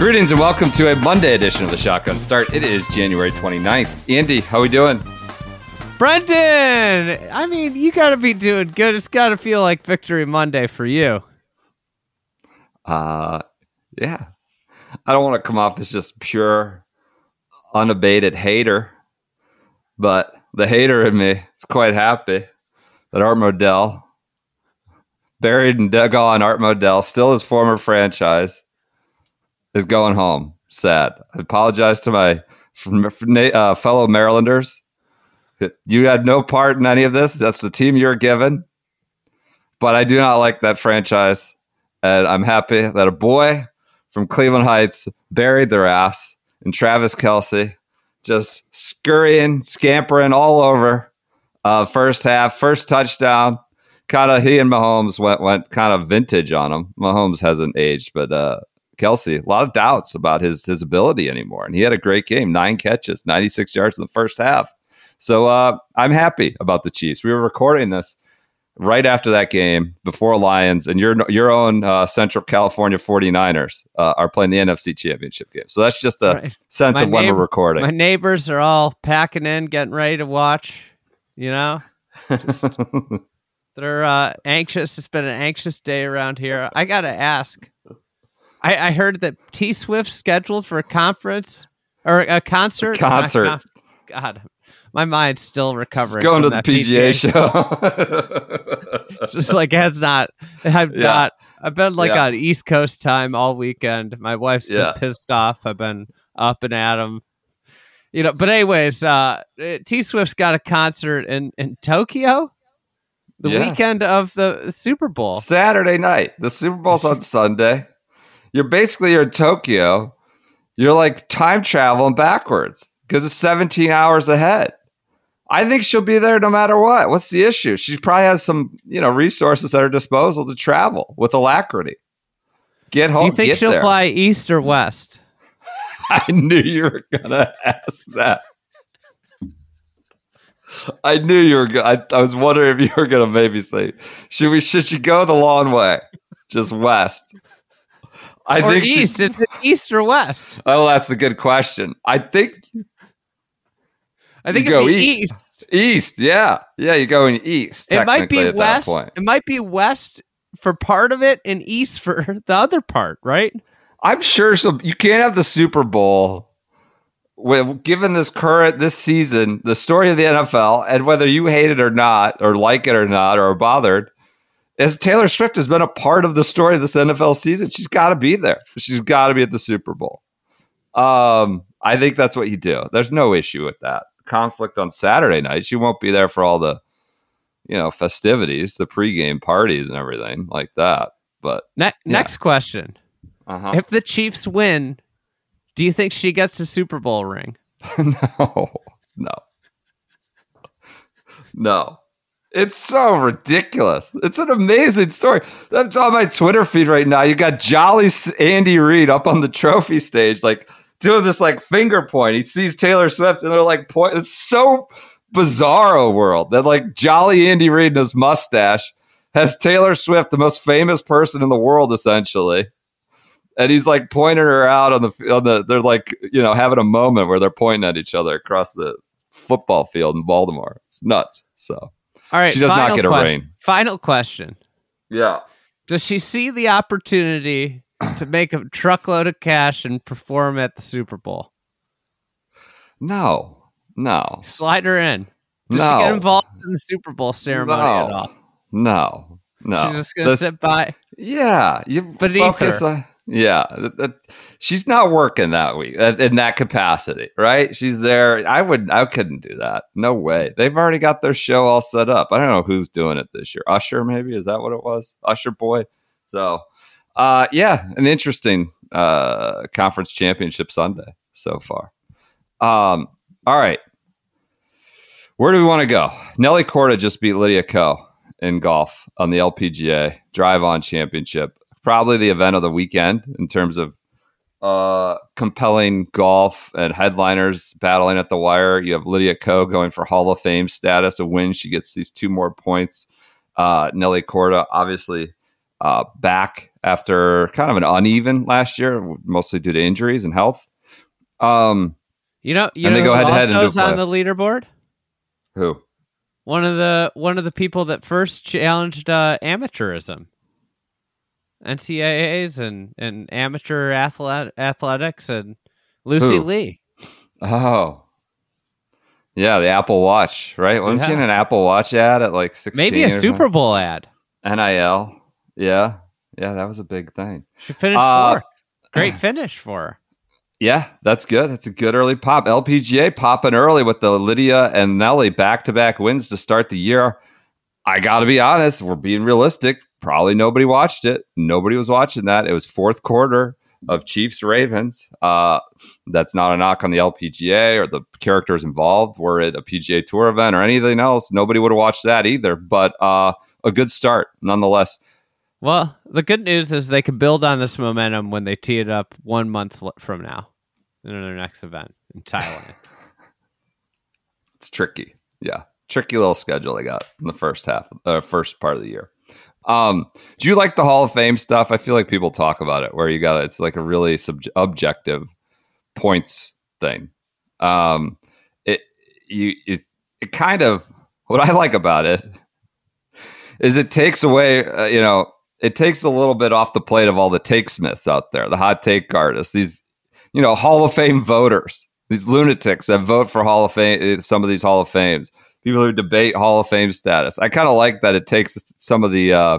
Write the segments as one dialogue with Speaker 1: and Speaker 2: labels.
Speaker 1: Greetings and welcome to a Monday edition of the Shotgun Start. It is January 29th. Andy, how are we doing?
Speaker 2: Brendan, I mean, you got to be doing good. It's got to feel like Victory Monday for you.
Speaker 1: Uh, yeah. I don't want to come off as just pure, unabated hater, but the hater in me is quite happy that Art Modell, buried and dug on Art Modell, still his former franchise, is going home. Sad. I apologize to my uh, fellow Marylanders. You had no part in any of this. That's the team you're given. But I do not like that franchise. And I'm happy that a boy from Cleveland Heights buried their ass in Travis Kelce, just scurrying, scampering all over. Uh, first half, first touchdown. Kind of he and Mahomes went went kind of vintage on him. Mahomes hasn't aged, but uh, Kelce, a lot of doubts about his his ability anymore. And he had a great game, nine catches, 96 yards in the first half. So uh, I'm happy about the Chiefs. We were recording this right after that game before Lions and your your own uh, Central California 49ers uh, are playing the NFC Championship game. So that's just a right. sense my of when we're recording.
Speaker 2: My neighbors are all packing in, getting ready to watch. You know, just, they're uh, anxious. It's been an anxious day around here. I got to ask. I, I, heard that T Swift scheduled for a conference or a concert.
Speaker 1: A concert.
Speaker 2: God, my mind's still recovering.
Speaker 1: It's going to the PGA, PGA
Speaker 2: show. it's just like it's not. I've yeah. not. I've been like yeah. on East Coast time all weekend. My wife's been yeah. pissed off. I've been up and at him. You know, but anyways, uh, T Swift's got a concert in in Tokyo the weekend of the Super Bowl.
Speaker 1: Saturday night. The Super Bowl's on Sunday. You're basically you're in Tokyo. You're like time traveling backwards because it's 17 hours ahead. I think she'll be there no matter what. What's the issue? She probably has some, you know, resources at her disposal to travel with alacrity. Get home.
Speaker 2: Do you think she'll
Speaker 1: there.
Speaker 2: fly east or west?
Speaker 1: I knew you were gonna ask that. I knew you were. Go- I, I was wondering if you were gonna maybe say, should we? Should she go the long way, just west?
Speaker 2: I or think east. She, Is it east or west?
Speaker 1: Oh, that's a good question. I think
Speaker 2: I think go east.
Speaker 1: east. East, yeah, yeah. You're going east.
Speaker 2: It might be west. It might be west for part of it and east for the other part, right?
Speaker 1: I'm sure. So you can't have the Super Bowl. With, given this current this season, the story of the NFL, and whether you hate it or not, or like it or not, or are bothered, as Taylor Swift has been a part of the story of this NFL season, she's got to be there. She's got to be at the Super Bowl. Um, I think that's what you do. There's no issue with that conflict on Saturday night. She won't be there for all the, you know, festivities, the pregame parties and everything like that. But
Speaker 2: ne- yeah. next question: uh-huh. If the Chiefs win, do you think she gets the Super Bowl ring?
Speaker 1: no, no, no. It's so ridiculous. It's an amazing story. That's on my Twitter feed right now. You got Jolly Andy Reid up on the trophy stage, like doing this like finger point. He sees Taylor Swift and they're like point. It's so bizarro world that like jolly Andy Reid and his mustache has Taylor Swift, the most famous person in the world, essentially. And he's like pointing her out on the on the. They're like you know having a moment where they're pointing at each other across the football field in Baltimore. It's nuts. So all
Speaker 2: right,
Speaker 1: she does not get
Speaker 2: question.
Speaker 1: a ring.
Speaker 2: Final question.
Speaker 1: Yeah.
Speaker 2: Does she see the opportunity to make a truckload of cash and perform at the Super Bowl?
Speaker 1: No, no.
Speaker 2: Slide her in. Does
Speaker 1: no.
Speaker 2: she get involved in the Super Bowl ceremony
Speaker 1: no.
Speaker 2: at all?
Speaker 1: No, no.
Speaker 2: She's just gonna sit by.
Speaker 1: Yeah, you
Speaker 2: beneath
Speaker 1: focus
Speaker 2: her.
Speaker 1: On, Yeah, that, that, she's not working that week in that capacity, right? She's there. I would, I couldn't do that. No way. They've already got their show all set up. I don't know who's doing it this year. Usher, maybe is that what it was? Usher boy. So, uh, yeah, an interesting uh, conference championship Sunday so far. Um, all right, where do we want to go? Nelly Korda just beat Lydia Ko in golf on the LPGA Drive On Championship. Probably the event of the weekend in terms of uh, compelling golf and headliners battling at the wire. You have Lydia Ko going for Hall of Fame status. A win, she gets these two more points. Uh, Nelly Korda, obviously, uh, back after kind of an uneven last year, mostly due to injuries and health. Um,
Speaker 2: you know, you and know, they go head to head on the leaderboard.
Speaker 1: Who?
Speaker 2: One of the one of the people that first challenged uh, amateurism, NCAAs and and amateur athlet, athletics, and Lucy Who? Li.
Speaker 1: Oh, yeah, the Apple Watch, right? Wasn't yeah. she in an Apple Watch ad at like sixteen?
Speaker 2: Maybe a Super Bowl ad.
Speaker 1: NIL. Yeah, yeah, that was a big thing.
Speaker 2: She finished uh, fourth. Great finish for her.
Speaker 1: Yeah, that's good. That's a good early pop. LPGA popping early with the Lydia and Nelly back to back wins to start the year. I got to be honest, we're being realistic. Probably nobody watched it. Nobody was watching that. It was fourth quarter of Chiefs Ravens. Uh, that's not a knock on the LPGA or the characters involved. Were it a PGA Tour event or anything else, nobody would have watched that either. But uh, a good start nonetheless.
Speaker 2: Well, the good news is they can build on this momentum when they tee it up one month from now in their next event in Thailand.
Speaker 1: it's tricky. Yeah. Tricky little schedule they got in the first half, uh, first part of the year. Um, do you like the Hall of Fame stuff? I feel like people talk about it where you got it's like a really sub- objective points thing. Um, it you it it kind of what I like about it is it takes away uh, you know it takes a little bit off the plate of all the take smiths out there, the hot take artists, these, you know, Hall of Fame voters, these lunatics that vote for Hall of Fame, some of these Hall of Fames, people who debate Hall of Fame status. I kind of like that it takes some of the, uh,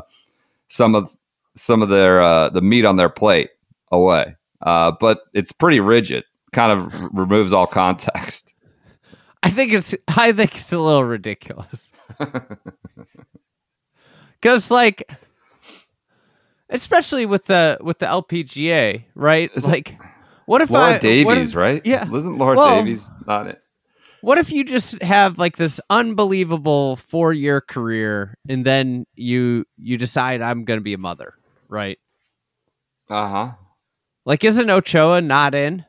Speaker 1: some of, some of their, uh, the meat on their plate away. Uh, but it's pretty rigid, kind of r- removes all context.
Speaker 2: I think it's, I think it's a little ridiculous. Cause like, especially with the with the LPGA, right? Is like, what if
Speaker 1: Laura
Speaker 2: I,
Speaker 1: Davies,
Speaker 2: if,
Speaker 1: right?
Speaker 2: Yeah,
Speaker 1: wasn't Laura well, Davies not it?
Speaker 2: What if you just have like this unbelievable four year career, and then you you decide I'm going to be a mother, right?
Speaker 1: Uh huh.
Speaker 2: Like, isn't Ochoa not in?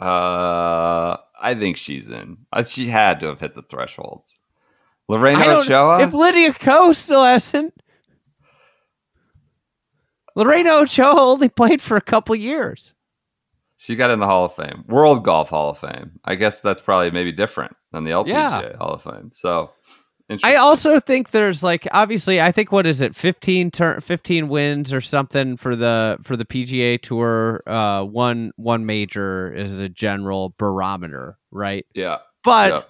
Speaker 1: Uh, I think she's in. Uh, she had to have hit the thresholds. Lorena Ochoa.
Speaker 2: If Lydia Ko still hasn't, Lorena Ochoa only played for a couple years.
Speaker 1: She got in the Hall of Fame, World Golf Hall of Fame. I guess that's probably maybe different than the LPGA yeah. Hall of Fame. So,
Speaker 2: I also think there's like obviously I think what is it 15 ter- 15 wins or something for the for the PGA Tour. Uh, one one major is a general barometer, right?
Speaker 1: Yeah,
Speaker 2: but. Yeah.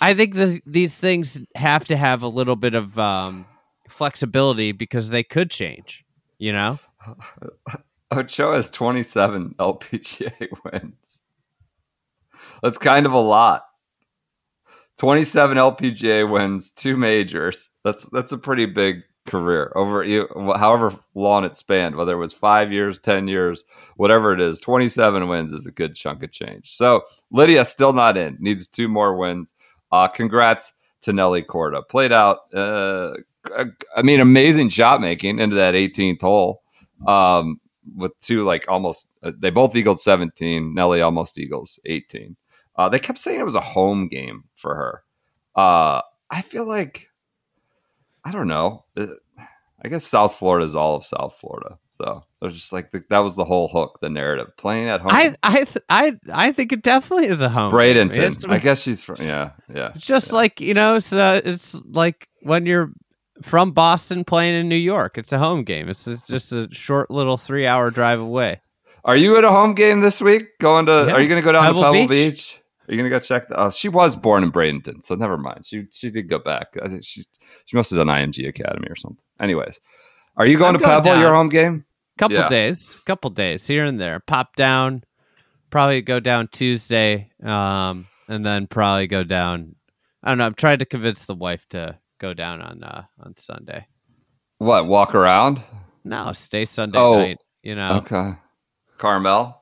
Speaker 2: I think the, these things have to have a little bit of um, flexibility because they could change. You know,
Speaker 1: Ochoa has 27 LPGA wins. That's kind of a lot. 27 LPGA wins, two majors. That's that's a pretty big career over you, however long it spanned, whether it was five years, 10 years, whatever it is. 27 wins is a good chunk of change. So Lydia still not in, needs two more wins. Uh, congrats to Nelly Korda. Played out uh, I mean, amazing shot making into that 18th hole um, with two like almost. Uh, they both eagled 17. Nelly almost eagles 18. Uh, they kept saying it was a home game for her. Uh, I feel like I don't know. Uh, I guess South Florida is all of South Florida. So it was just like the, that was the whole hook, the narrative. Playing at home.
Speaker 2: I I th- I I think it definitely is a home.
Speaker 1: Bradenton. I guess she's from. Yeah, yeah.
Speaker 2: Just
Speaker 1: yeah.
Speaker 2: like you know, so it's like when you're from Boston playing in New York. It's a home game. It's, it's just a short little three hour drive away.
Speaker 1: Are you at a home game this week? Going to? Yeah. Are you going to go down Pebble to Pebble Beach? Beach? Are you going to go check? The, oh, she was born in Bradenton, so never mind. She she did go back. I think she she must have done IMG Academy or something. Anyways, are you going I'm to going Pebble? Down. Your home game?
Speaker 2: couple
Speaker 1: Yeah.
Speaker 2: days, couple days here and there. Pop down, probably go down Tuesday, um, and then probably go down. I don't know. I'm trying to convince the wife to go down on uh, on Sunday.
Speaker 1: What? Walk around?
Speaker 2: No, stay Sunday
Speaker 1: Oh,
Speaker 2: night. You know,
Speaker 1: Okay. Carmel.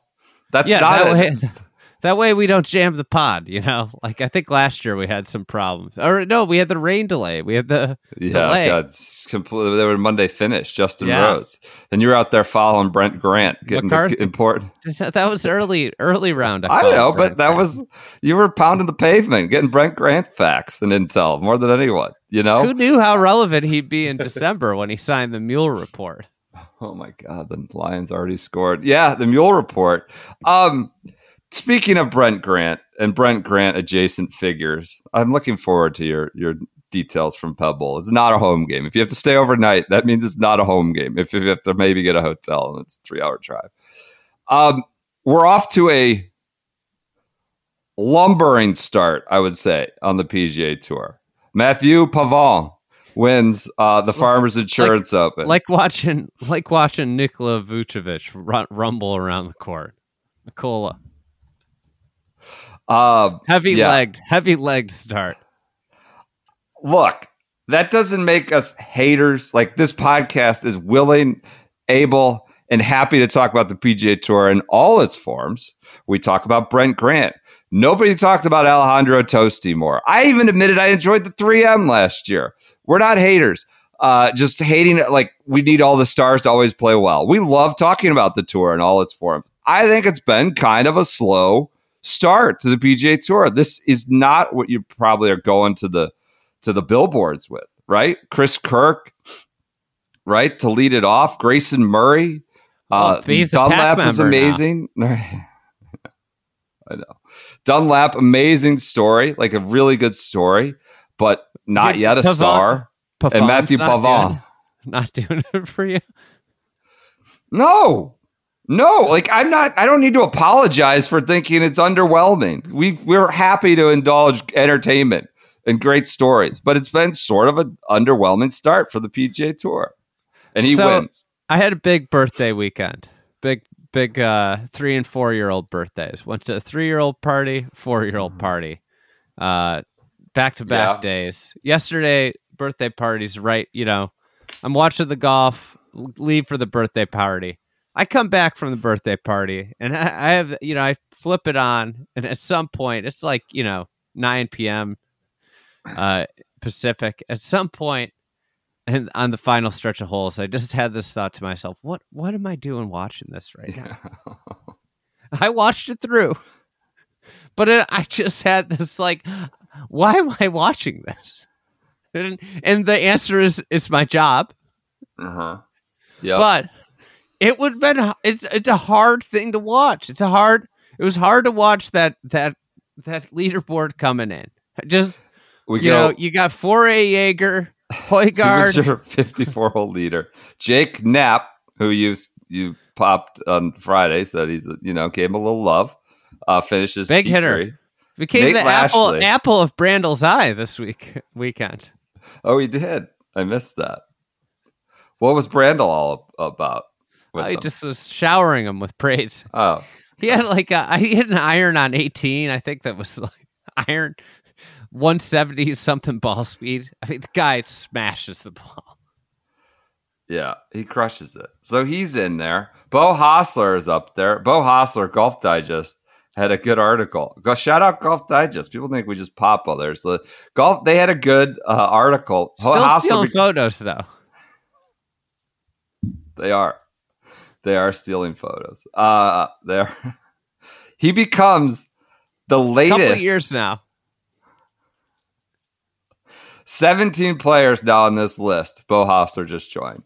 Speaker 1: That's
Speaker 2: yeah.
Speaker 1: not
Speaker 2: That that way we don't jam the pod. You know, like I think last year we had some problems. Or no, we had the rain delay. We had the
Speaker 1: Yeah,
Speaker 2: delay.
Speaker 1: God, completely. They were Monday finish. Justin
Speaker 2: Yeah.
Speaker 1: Rose, and you were out there following Brent Grant, getting
Speaker 2: McCarthy.
Speaker 1: important.
Speaker 2: that was early early round.
Speaker 1: I
Speaker 2: called
Speaker 1: know,
Speaker 2: Brent
Speaker 1: but that
Speaker 2: Grant.
Speaker 1: was you were pounding the pavement, getting Brent Grant facts and intel more than anyone. You know?
Speaker 2: Who knew how relevant he'd be in December when he signed the Mule Report?
Speaker 1: Oh my God, the Lions already scored. Yeah, the Mule Report. Um, speaking of Brent Grant and Brent Grant adjacent figures, I'm looking forward to your your details from Pebble. It's not a home game. If you have to stay overnight, that means it's not a home game. If you have to maybe get a hotel and it's a three hour drive. Um, we're off to a lumbering start, I would say, on the PGA Tour. Mathieu Pavon wins uh, the Farmers Insurance Open.
Speaker 2: Like watching, like watching Nikola Vucevic run, rumble around the court. Nikola,
Speaker 1: Um,
Speaker 2: heavy
Speaker 1: Yeah.
Speaker 2: legged, heavy legged start.
Speaker 1: look, that doesn't make us haters. Like this podcast is willing, able, and happy to talk about the PGA Tour in all its forms. We talk about Brent Grant. Nobody talked about Alejandro Tosti more. I even admitted I enjoyed the 3M last year. We're not haters. Uh, just hating it like we need all the stars to always play well. We love talking about the tour in all its forms. I think it's been kind of a slow start to the PGA Tour. This is not what you probably are going to the to the billboards with, right? Chris Kirk, right? To lead it off, Grayson Murray. Uh,
Speaker 2: Well, a PAC
Speaker 1: Dunlap is amazing. I know. Dunlap, amazing story, like a really good story, but not
Speaker 2: Yeah,
Speaker 1: yet a
Speaker 2: Pavon-
Speaker 1: star.
Speaker 2: Pavon's
Speaker 1: and
Speaker 2: Mathieu
Speaker 1: Pavon.
Speaker 2: not doing it for you.
Speaker 1: No, no, like I'm not. I don't need to apologize for thinking it's underwhelming. We we're happy to indulge entertainment and great stories, but it's been sort of an underwhelming start for the PGA Tour, and he
Speaker 2: So-
Speaker 1: wins.
Speaker 2: I had a big birthday weekend. Big, big uh, three and four year old birthdays. Went to a three year old party, four year old party, uh, back to back days. Yesterday, birthday parties, right? You know, I'm watching the golf, leave for the birthday party. I come back from the birthday party and I, I have, you know, I flip it on, and at some point, it's like, you know, 9 p.m. Uh, Pacific. At some point, and on the final stretch of holes, I just had this thought to myself: what What am I doing watching this right now? I watched it through, but it, I just had this like, why am I watching this? And, and the answer is it's my job,
Speaker 1: Uh huh. Yeah.
Speaker 2: but it would have been it's it's a hard thing to watch. It's a hard. It was hard to watch that that that leaderboard coming in. Just
Speaker 1: we
Speaker 2: you
Speaker 1: go.
Speaker 2: know, you got Foray Jaeger,
Speaker 1: He was
Speaker 2: Højgaard,
Speaker 1: your 54 hole leader, Jake Knapp, who you you popped on Friday, said he's you know gave him a little love. Uh, finishes
Speaker 2: Big hitter.
Speaker 1: T3.
Speaker 2: became
Speaker 1: Nate
Speaker 2: the apple apple of Brandel's eye this week weekend.
Speaker 1: Oh, he did. I missed that. What was Brandel all about? With
Speaker 2: I
Speaker 1: them?
Speaker 2: just was showering him with praise.
Speaker 1: oh,
Speaker 2: He had like a, he had an iron on 18. I think that was like iron 170 something ball speed. I mean, the guy smashes the ball.
Speaker 1: yeah, he crushes it. So he's in there. Beau Hossler is up there. Beau Hossler, Golf Digest, had a good article. Go shout out Golf Digest. People think we just pop others. The golf. They had a good uh, article.
Speaker 2: Still
Speaker 1: Hostler
Speaker 2: stealing
Speaker 1: be-
Speaker 2: photos though.
Speaker 1: They are. They are stealing photos. Uh there. he becomes the
Speaker 2: Couple
Speaker 1: latest
Speaker 2: of years now.
Speaker 1: 17 players now on this list. Beau Hossler just joined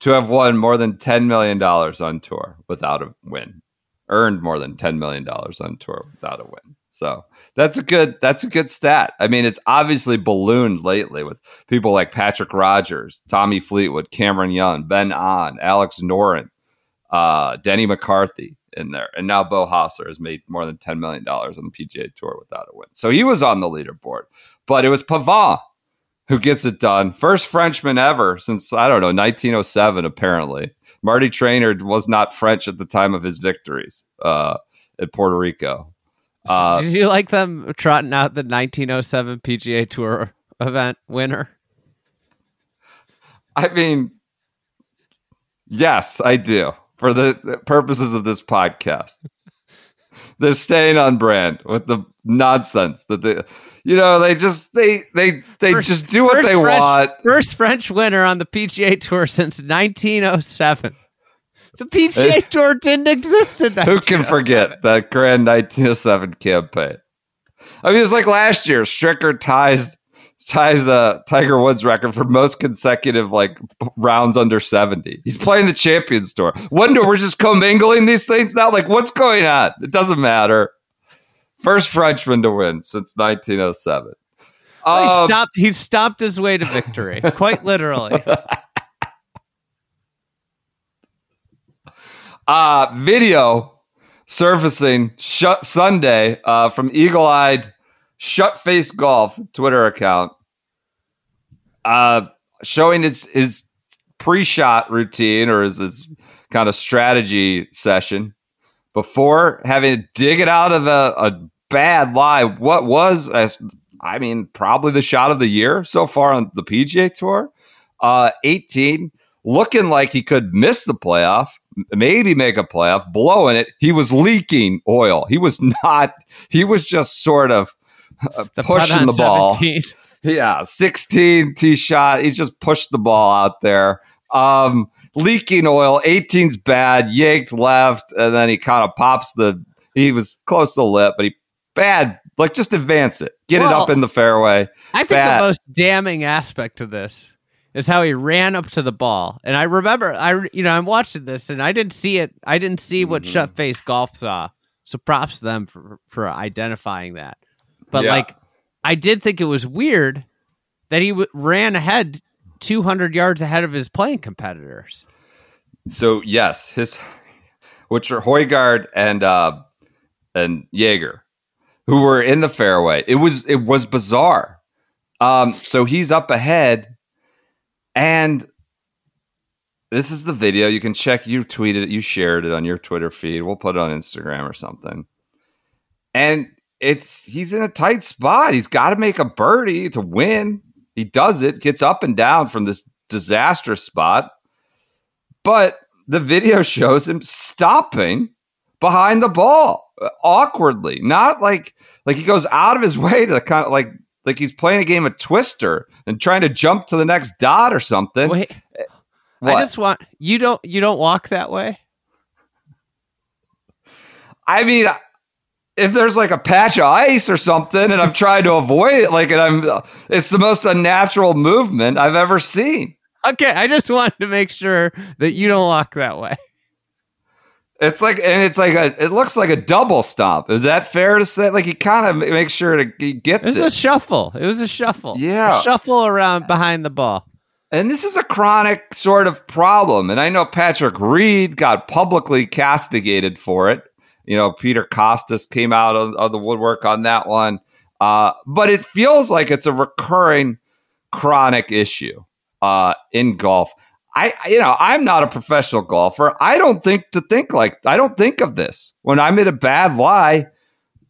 Speaker 1: to have won more than $10 million on tour without a win. Earned more than $10 million on tour without a win. So that's a good that's a good stat. I mean, it's obviously ballooned lately with people like Patrick Rodgers, Tommy Fleetwood, Cameron Young, Ben An, Alex Noren, uh, Denny McCarthy in there. And now Beau Hossler has made more than $10 million on the PGA Tour without a win. So he was on the leaderboard. But it was Pavon who gets it done. First Frenchman ever since, I don't know, 1907, apparently, Marty Trainer was not French at the time of his victories uh, at Puerto Rico.
Speaker 2: Uh, Did you like them trotting out the 1907 PGA Tour event winner?
Speaker 1: I mean, yes, I do. For the purposes of this podcast, they're staying on brand with the nonsense that they, you know, they just they they they first, just do what they
Speaker 2: French,
Speaker 1: want.
Speaker 2: First French winner on the PGA Tour since 1907. The PGA eh. Tour didn't exist in that.
Speaker 1: Who can oh forget that grand 1907 campaign? I mean, it's like last year. Stricker ties ties uh, Tiger Woods record for most consecutive like rounds under 70. He's playing the Champions Tour. Wonder we're just commingling these things now. Like, what's going on? It doesn't matter. First Frenchman to win since 1907.
Speaker 2: Well, he um, stopped. He stopped his way to victory, quite literally.
Speaker 1: uh, video surfacing sh- Sunday uh, from Eagle Eyed Shut Face Golf Twitter account, uh, showing his his pre-shot routine or his, his kind of strategy session before having to dig it out of a, a bad lie. What was, I mean, probably the shot of the year so far on the PGA Tour. Uh, 18, looking like he could miss the playoff, maybe make a playoff, blowing it. He was leaking oil. He was not, he was just sort of uh, pushing the ball. 17. Yeah, 16 tee shot. He just pushed the ball out there. Um, leaking oil. 18's bad. Yanked left, and then he kind of pops the. He was close to the lip, but he bad. Like just advance it, get well, it up in the fairway.
Speaker 2: I think bad. the most damning aspect to this is how he ran up to the ball. And I remember, I you know, I'm watching this, and I didn't see it. I didn't see what mm-hmm. shut face golf saw. So props to them for for identifying that. But yeah. like, I did think it was weird that he w- ran ahead 200 yards ahead of his playing competitors.
Speaker 1: So yes, his which are Højgaard and uh, and Jaeger, who were in the fairway. It was it was bizarre. Um, so he's up ahead, and this is the video. You can check. You tweeted it. You shared it on your Twitter feed. We'll put it on Instagram or something. And it's he's in a tight spot. He's got to make a birdie to win. He does it. Gets up and down from this disastrous spot but the video shows him stopping behind the ball uh, awkwardly, not like like he goes out of his way to kind of like like he's playing a game of Twister and trying to jump to the next dot or something. Wait,
Speaker 2: eh, what? I just want you don't you don't walk that way.
Speaker 1: I mean, if there's like a patch of ice or something, and I'm trying to avoid it, like, and I'm, it's the most unnatural movement I've ever seen.
Speaker 2: Okay, I just wanted to make sure that you don't walk that way.
Speaker 1: It's like, and it's like a, it looks like a double stomp. Is that fair to say? Like he kind of makes sure to, he gets
Speaker 2: it.
Speaker 1: It
Speaker 2: was a shuffle. It was a shuffle.
Speaker 1: Yeah.
Speaker 2: A shuffle around behind the ball.
Speaker 1: And this is a chronic sort of problem. And I know Patrick Reed got publicly castigated for it. You know, Peter Kostis came out of, of the woodwork on that one. Uh, but it feels like it's a recurring chronic issue uh, in golf. I, you know, I'm not a professional golfer. I don't think to think like I don't think of this when I'm in a bad lie.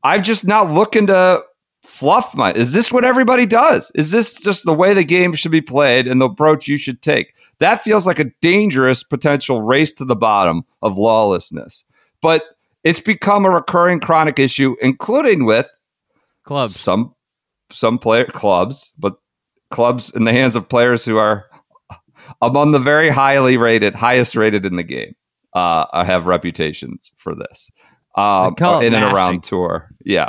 Speaker 1: I'm just not looking to fluff my. Is this what everybody does? Is this just the way the game should be played and the approach you should take? That feels like a dangerous potential race to the bottom of lawlessness. But it's become a recurring chronic issue, including with
Speaker 2: clubs.
Speaker 1: Some some player clubs, but clubs in the hands of players who are among the very highly rated, highest rated in the game. Uh, have reputations for this um, in and around tour. Yeah,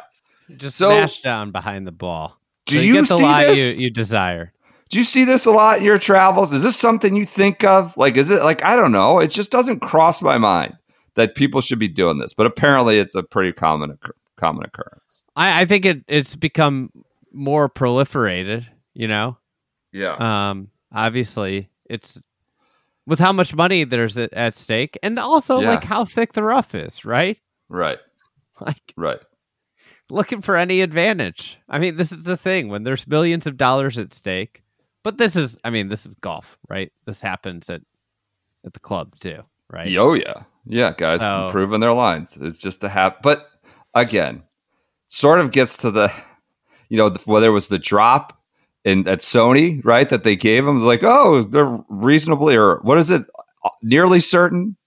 Speaker 2: just so, smash down behind the ball.
Speaker 1: Do so you, you, get the see lie this?
Speaker 2: You, you desire?
Speaker 1: Do you see this a lot in your travels? Is this something you think of? Like, is it like I don't know? It just doesn't cross my mind that people should be doing this, but apparently it's a pretty common common occurrence.
Speaker 2: I, I think it it's become more proliferated you know?
Speaker 1: Yeah.
Speaker 2: Um, obviously, it's with how much money there's at stake and also yeah. like how thick the rough is, right?
Speaker 1: Right.
Speaker 2: Like,
Speaker 1: right.
Speaker 2: Looking for any advantage. I mean, this is the thing when there's millions of dollars at stake. But this is, I mean, this is golf, right? This happens at at the club too, right?
Speaker 1: Oh yeah, yeah, guys so, improving their lines. It's just a have, but again, sort of gets to the, you know, whether it was the drop in at Sony, right, that they gave them, like, oh, they're reasonably or what is it, nearly certain,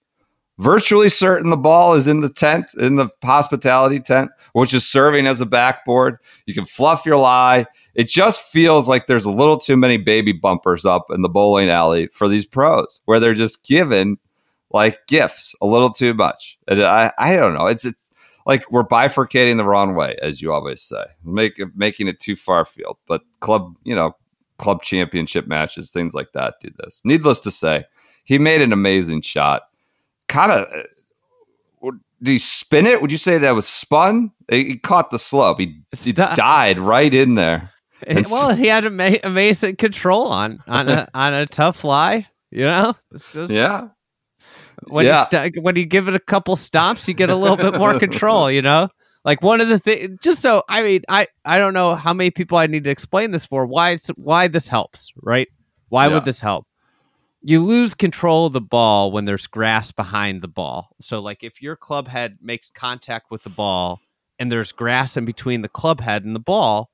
Speaker 1: virtually certain the ball is in the tent, in the hospitality tent, which is serving as a backboard. You can fluff your lie. It just feels like there's a little too many baby bumpers up in the bowling alley for these pros, where they're just given like gifts a little too much. And I, I don't know. It's it's like we're bifurcating the wrong way, as you always say, make making it too far field. But club, you know, club championship matches, things like that, do this. Needless to say, he made an amazing shot. Kind of, uh, did he spin it? Would you say that was spun? He caught the slope. He, he died right in there.
Speaker 2: well, he had ama- amazing control on on a on a tough fly. You know,
Speaker 1: it's just yeah
Speaker 2: when yeah. you st- when you give it a couple stops, you get a little bit more control. You know, like one of the things. Just so I mean, I I don't know how many people I need to explain this for. Why it's why this helps, right? Why yeah. would this help? You lose control of the ball when there's grass behind the ball. So, like if your club head makes contact with the ball and there's grass in between the club head and the ball,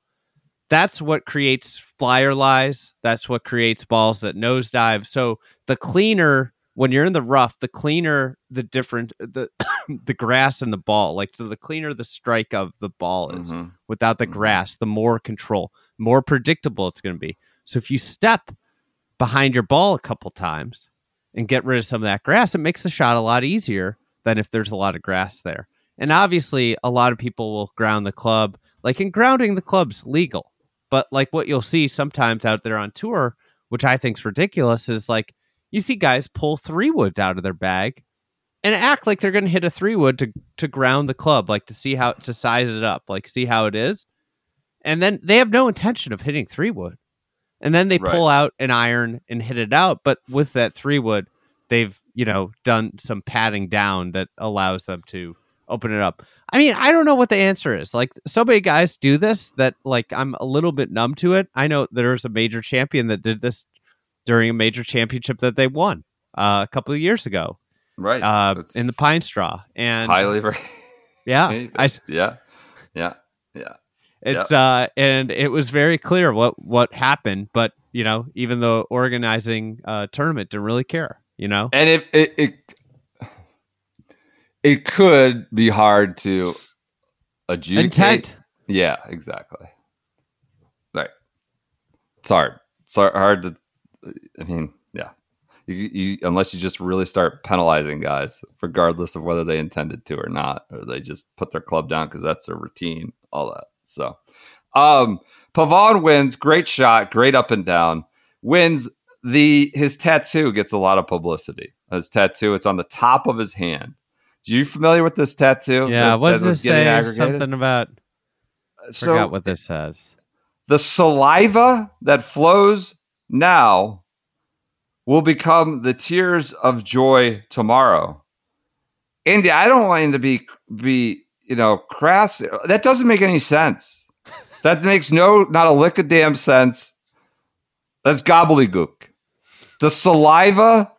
Speaker 2: that's what creates flyer lies. That's what creates balls that nosedive. So the cleaner when you're in the rough, the cleaner the different the the grass and the ball. Like so the cleaner the strike of the ball is mm-hmm. without the mm-hmm. grass, the more control, more predictable it's going to be. So if you step behind your ball a couple times and get rid of some of that grass, it makes the shot a lot easier than if there's a lot of grass there. And obviously, a lot of people will ground the club. Like in grounding the club's legal, but like what you'll see sometimes out there on tour, which I think is ridiculous, is like you see guys pull three woods out of their bag and act like they're going to hit a three wood to to ground the club, like to see how to size it up, like see how it is, and then they have no intention of hitting three wood, and then they right. pull out an iron and hit it out, but with that three wood, they've you know done some padding down that allows them to open it up. I mean, I don't know what the answer is. Like so many guys do this that like I'm a little bit numb to it. I know there's a major champion that did this during a major championship that they won uh, a couple of years ago,
Speaker 1: right?
Speaker 2: Uh, in the Pine Straw, and
Speaker 1: highly,
Speaker 2: yeah, I,
Speaker 1: yeah, yeah, yeah.
Speaker 2: It's uh, and it was very clear what what happened, but you know, even the organizing uh, tournament didn't really care, you know.
Speaker 1: And it it it, it could be hard to adjudicate. Intent. Yeah, exactly. Right. It's hard. It's hard to I mean, yeah. You, you, unless you just really start penalizing guys, regardless of whether they intended to or not, or they just put their club down because that's their routine, all that. So, um, Pavon wins, great shot, great up and down, wins the his tattoo gets a lot of publicity. His tattoo, it's on the top of his hand. Are you familiar with this tattoo?
Speaker 2: Yeah, what does this say? Something about. I so, forgot what this says.
Speaker 1: The saliva that flows now will become the tears of joy tomorrow. Andy, I don't want him to be be you know crass. That doesn't make any sense. That makes no not a lick of damn sense. That's gobbledygook. The saliva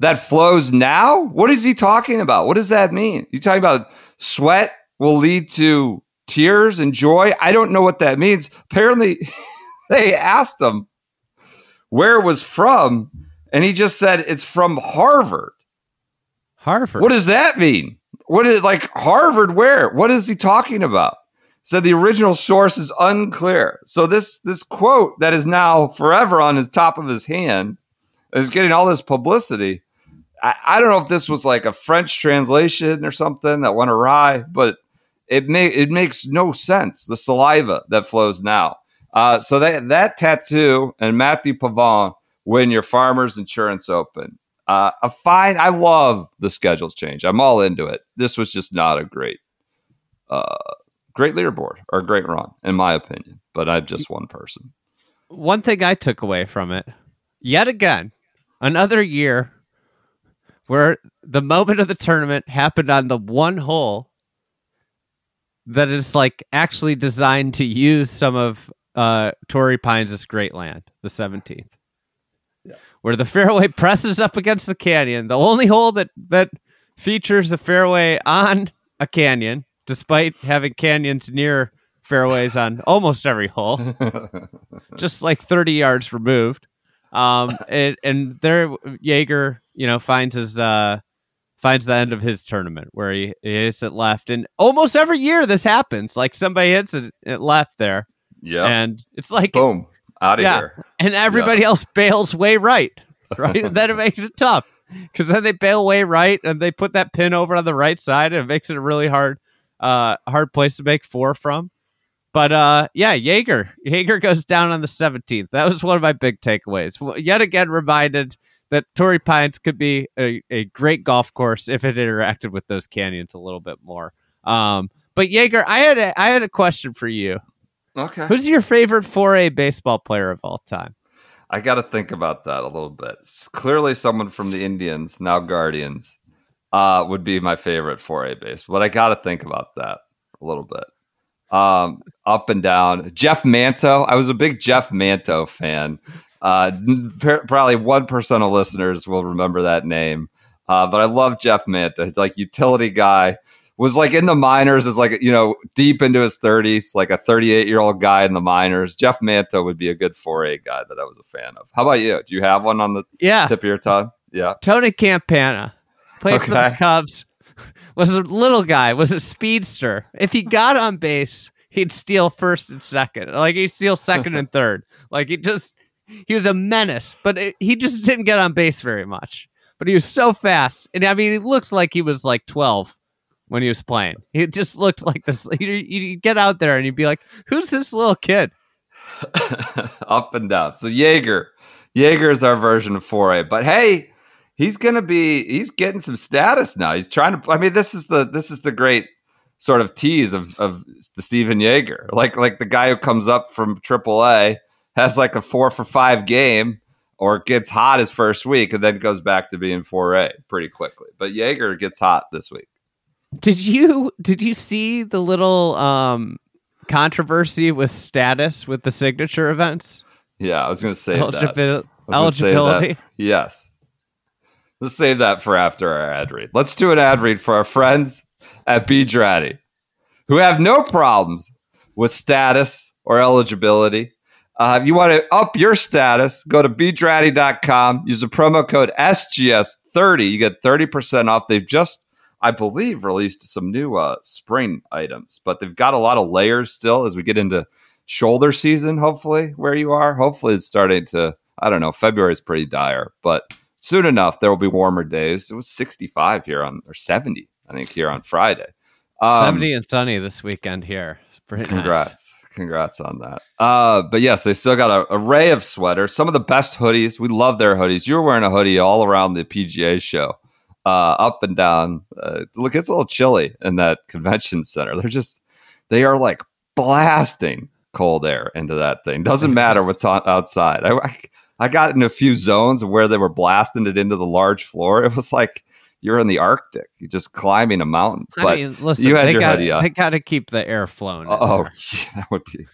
Speaker 1: that flows now. What is he talking about? What does that mean? You talking about sweat will lead to tears and joy? I don't know what that means. Apparently, they asked him where it was from, and he just said it's from Harvard.
Speaker 2: Harvard.
Speaker 1: What does that mean? What is like Harvard? Where? What is he talking about? Said the original source is unclear. So this this quote that is now forever on his top of his hand is getting all this publicity. I, I don't know if this was like a French translation or something that went awry, but it may it makes no sense. The saliva that flows now. Uh, so that that tattoo and Mathieu Pavon win your Farmers Insurance Open. Uh, a fine. I love the schedules change. I'm all into it. This was just not a great, uh, great leaderboard or a great run, in my opinion. But I'm just one person.
Speaker 2: One thing I took away from it, yet again, another year where the moment of the tournament happened on the one hole that is like actually designed to use some of uh Torrey Pines' is Great Land, the 17th. where the fairway presses up against the canyon. The only hole that that features a fairway on a canyon, despite having canyons near fairways on almost every hole, just like 30 yards removed. Um, and, and there, Jaeger, you know, finds his uh, finds the end of his tournament where he, he hits it left, and almost every year this happens. Like somebody hits it, it left there,
Speaker 1: yeah,
Speaker 2: and it's like
Speaker 1: boom out of
Speaker 2: yeah,
Speaker 1: here,
Speaker 2: and everybody
Speaker 1: Yeah.
Speaker 2: else bails way right, right. then it makes it tough because then they bail way right, and they put that pin over on the right side, and it makes it a really hard, uh, hard place to make four from. But uh, yeah, Jaeger. Jaeger goes down on the 17th. That was one of my big takeaways. Well, Yet again, reminded that Torrey Pines could be a, a great golf course if it interacted with those canyons a little bit more. Um, but Jaeger, I had a, I had a question for you.
Speaker 1: Okay,
Speaker 2: Who's your favorite 4A baseball player of all time?
Speaker 1: I got to think about that a little bit. S- Clearly, someone from the Indians, now Guardians, uh, would be my favorite 4A base, but I got to think about that a little bit. Um, up and down. Jeff Manto. I was a big Jeff Manto fan. Uh, probably one percent of listeners will remember that name. Uh, but I love Jeff Manto. He's like utility guy. Was like in the minors is like you know deep into his thirties, like a thirty-eight year old guy in the minors. Jeff Manto would be a good 4A guy that I was a fan of. How about you? Do you have one on the
Speaker 2: Yeah,
Speaker 1: tip of your tongue? Yeah.
Speaker 2: Tony Campana played for the Cubs. Was a little guy. Was a speedster. If he got on base, he'd steal first and second. Like he'd steal second and third. Like he just he was a menace. But it, he just didn't get on base very much. But he was so fast, and I mean, he looks like he was like twelve when he was playing. He just looked like this. You get out there and you'd be like, "Who's this little kid?"
Speaker 1: up and down. So Jaeger, Jaeger is our version of 4A. But hey, he's gonna be he's getting some status now. He's trying to. I mean, this is the this is the great sort of tease of of the Stephan Jaeger, like like the guy who comes up from AAA has like a four for five game. Or gets hot his first week and then goes back to being 4A pretty quickly. But Jaeger gets hot this week.
Speaker 2: Did you did you see the little um controversy with status with the signature events?
Speaker 1: Yeah, I was going to say that.
Speaker 2: Eligibil-
Speaker 1: I was gonna say that.
Speaker 2: eligibility.
Speaker 1: Yes. Let's save that for after our ad read. Let's do an ad read for our friends at B. Draddy, who have no problems with status or eligibility. Uh, if you want to up your status, go to bdraddy.com, use the promo code SGS30. You get 30% off. They've just, I believe, released some new uh, spring items, but they've got a lot of layers still as we get into shoulder season, hopefully, where you are. Hopefully, it's starting to, I don't know, February is pretty dire, but soon enough, there will be warmer days. It was 65 here on, or 70, I think, here on Friday. Um,
Speaker 2: Seventy and sunny this weekend here. Pretty nice.
Speaker 1: Congrats. Congrats on that. Uh, but yes, they still got an array of sweaters, some of the best hoodies. We love their hoodies. You were wearing a hoodie all around the PGA show, uh, up and down. Uh, look, it's a little chilly in that convention center. They're just, they are like blasting cold air into that thing. Doesn't matter what's on outside. I, I, I got in a few zones where they were blasting it into the large floor. It was like you're in the Arctic. You're just climbing a mountain. But
Speaker 2: I mean, listen,
Speaker 1: you had your
Speaker 2: got
Speaker 1: hoodie on.
Speaker 2: they got to keep the air flowing.
Speaker 1: Oh, yeah, that would be